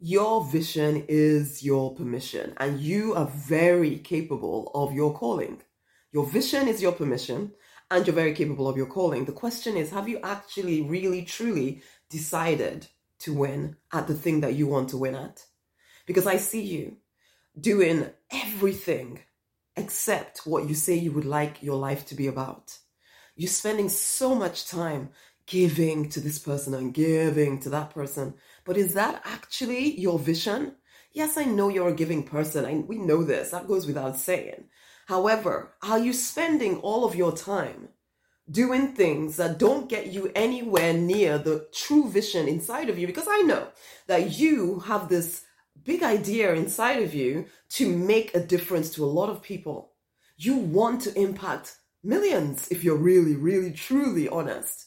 Your vision is your permission, and you are very capable of your calling. Your vision is your permission, and you're very capable of your calling. The question is have you actually, really, truly decided to win at the thing that you want to win at? Because I see you doing everything except what you say you would like your life to be about. You're spending so much time giving to this person and giving to that person. But is that actually your vision? Yes, I know you're a giving person. I, we know this. That goes without saying. However, are you spending all of your time doing things that don't get you anywhere near the true vision inside of you? Because I know that you have this big idea inside of you to make a difference to a lot of people. You want to impact millions if you're really, really, truly honest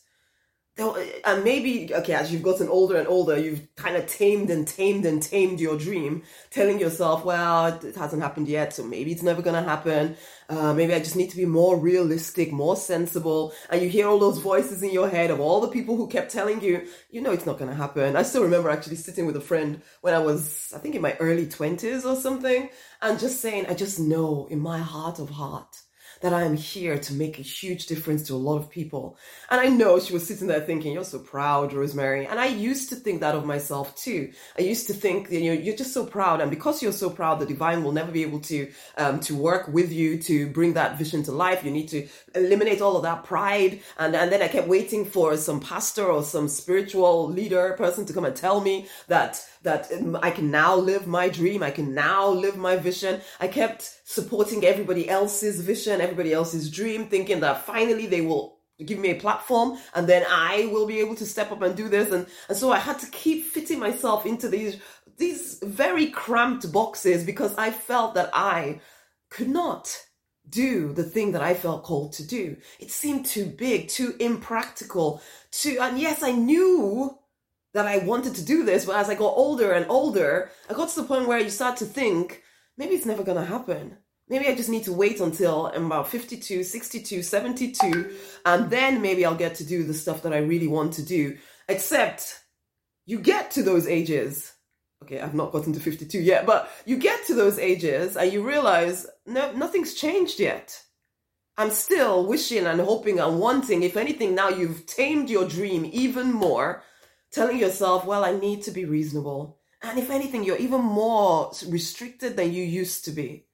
and maybe okay as you've gotten older and older you've kind of tamed and tamed and tamed your dream telling yourself well it hasn't happened yet so maybe it's never to happen. Uh, maybe i just need to be more realistic more sensible. And you hear all those voices in your head of all the people who kept telling you you know it's not to happen. I still remember actually sitting with a friend when i was i think in my early 20s or something and just saying i just know in my heart of heart that I am here to make a huge difference to a lot of people. And I know she was sitting there thinking, You're so proud, Rosemary. And I used to think that of myself too. I used to think, you know, you're just so proud. And because you're so proud, the divine will never be able to um, to work with you to bring that vision to life. You need to eliminate all of that pride. And, and then I kept waiting for some pastor or some spiritual leader person to come and tell me that that um, I can now live my dream. I can now live my vision. I kept supporting everybody else's vision, everybody else's dream, thinking that finally they will give me a platform and then I will be able to step up and do this. And, and so I had to keep fitting myself into these, these very cramped boxes because I felt that I could not do the thing that I felt called to do. It seemed too big, too impractical, too, and yes, I knew that I wanted to do this, but as I got older and older, I got to the point where you start to think, maybe it's never gonna happen. Maybe I just need to wait until I'm about 52, 62, 72, and then maybe I'll get to do the stuff that I really want to do. Except you get to those ages. Okay, I've not gotten to 52 yet, but you get to those ages and you realize no, nothing's changed yet. I'm still wishing and hoping and wanting. If anything, now you've tamed your dream even more telling yourself, well, I need to be reasonable. And if anything, you're even more restricted than you used to be.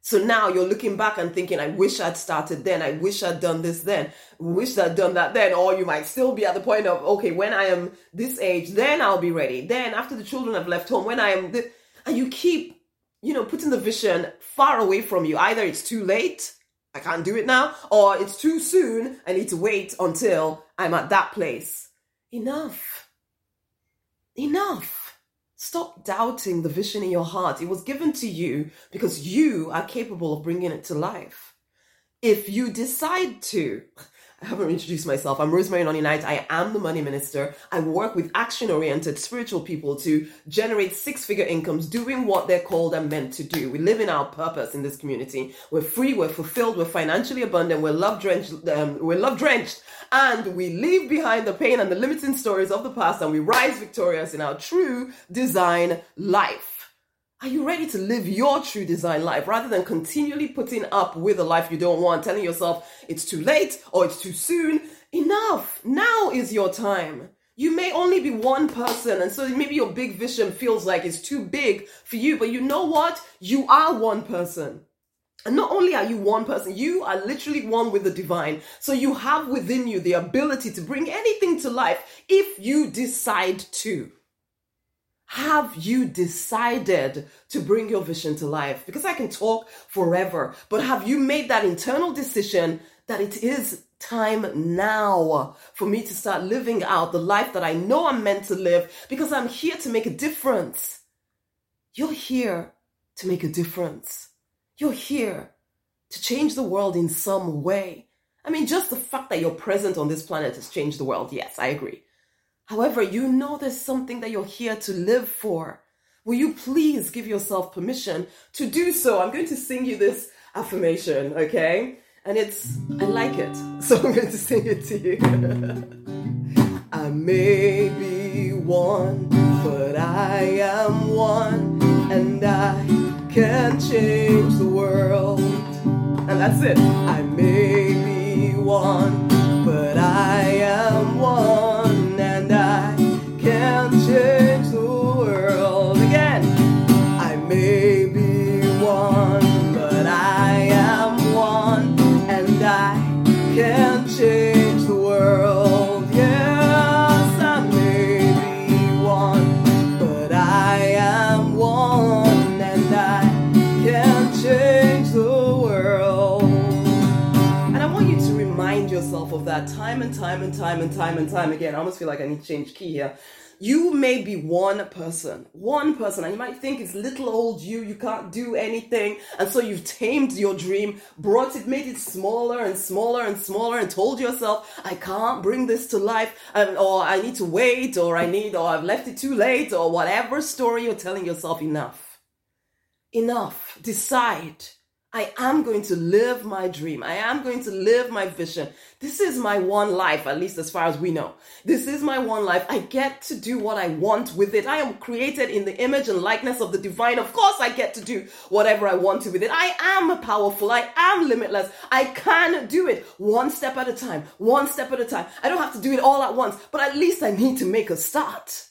So now you're looking back and thinking, I wish I'd started then. I wish I'd done this then. Wish I'd done that then. Or you might still be at the point of, okay, when I am this age, then I'll be ready. Then after the children have left home, when I am this, and you keep, you know, putting the vision far away from you. Either it's too late, I can't do it now, or it's too soon, I need to wait until I'm at that place. Enough. Enough. Stop doubting the vision in your heart. It was given to you because you are capable of bringing it to life. If you decide to, I haven't introduced myself. I'm Rosemary Nonny Knight. I am the money minister. I work with action oriented spiritual people to generate six figure incomes doing what they're called and meant to do. We live in our purpose in this community. We're free, we're fulfilled, we're financially abundant, we're love drenched, um, we're love drenched, and we leave behind the pain and the limiting stories of the past and we rise victorious in our true design life. Are you ready to live your true design life rather than continually putting up with a life you don't want, telling yourself it's too late or it's too soon? Enough. Now is your time. You may only be one person, and so maybe your big vision feels like it's too big for you, but you know what? You are one person. And not only are you one person, you are literally one with the divine. So you have within you the ability to bring anything to life if you decide to. Have you decided to bring your vision to life? Because I can talk forever, but have you made that internal decision that it is time now for me to start living out the life that I know I'm meant to live because I'm here to make a difference? You're here to make a difference. You're here to change the world in some way. I mean, just the fact that you're present on this planet has changed the world. Yes, I agree. However, you know there's something that you're here to live for. Will you please give yourself permission to do so? I'm going to sing you this affirmation, okay? And it's, I like it, so I'm going to sing it to you. I may be one but I am one and I can change the world. And that's it. I may be one, but I am one that time and time and time and time and time again. I almost feel like I need to change key here. You may be one person, one person, and you might think it's little old you, you can't do anything. And so you've tamed your dream, brought it, made it smaller and smaller and smaller, and told yourself, I can't bring this to life, or I need to wait, or I need, or I've left it too late, or whatever story you're telling yourself, enough. Enough. Decide. I am going to live my dream. I am going to live my vision. This is my one life, at least as far as we know. This is my one life. I get to do what I want with it. I am created in the image and likeness of the divine. Of course, I get to do whatever I want to with it. I am powerful. I am limitless. I can do it one step at a time, one step at a time. I don't have to do it all at once, but at least I need to make a start.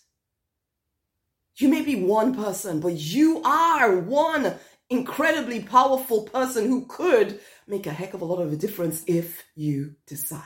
You may be one person, but you are one incredibly powerful person who could make a heck of a lot of a difference if you decide.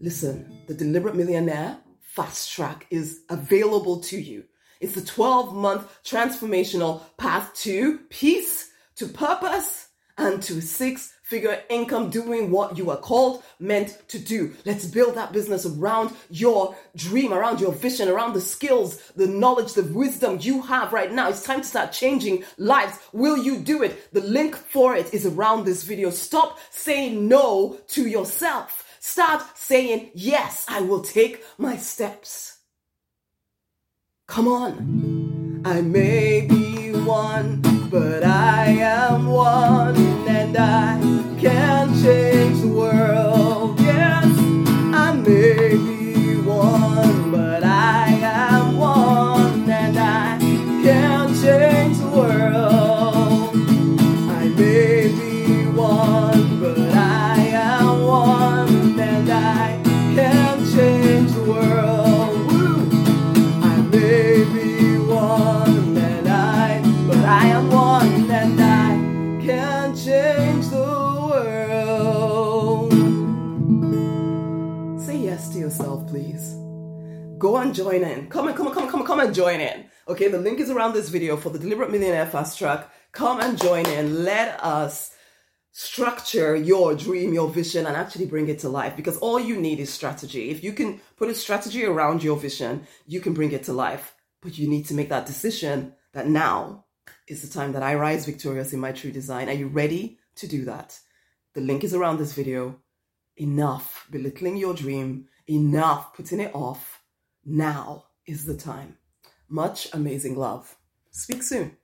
Listen, the Deliberate Millionaire Fast Track is available to you. It's a 12 month transformational path to peace, to purpose, and to six figure income doing what you are called, meant to do. Let's build that business around your dream, around your vision, around the skills, the knowledge, the wisdom you have right now. It's time to start changing lives. Will you do it? The link for it is around this video. Stop saying no to yourself. Start saying, yes, I will take my steps. Come on. I may be one, but I am one, I can change the world. Yes, I may Go and join in. Come and come and come and come and come and join in. Okay, the link is around this video for the Deliberate Millionaire Fast Track. Come and join in. Let us structure your dream, your vision, and actually bring it to life because all you need is strategy. If you can put a strategy around your vision, you can bring it to life. But you need to make that decision that now is the time that I rise victorious in my true design. Are you ready to do that? The link is around this video. Enough belittling your dream, enough putting it off. Now is the time. Much amazing love. Speak soon.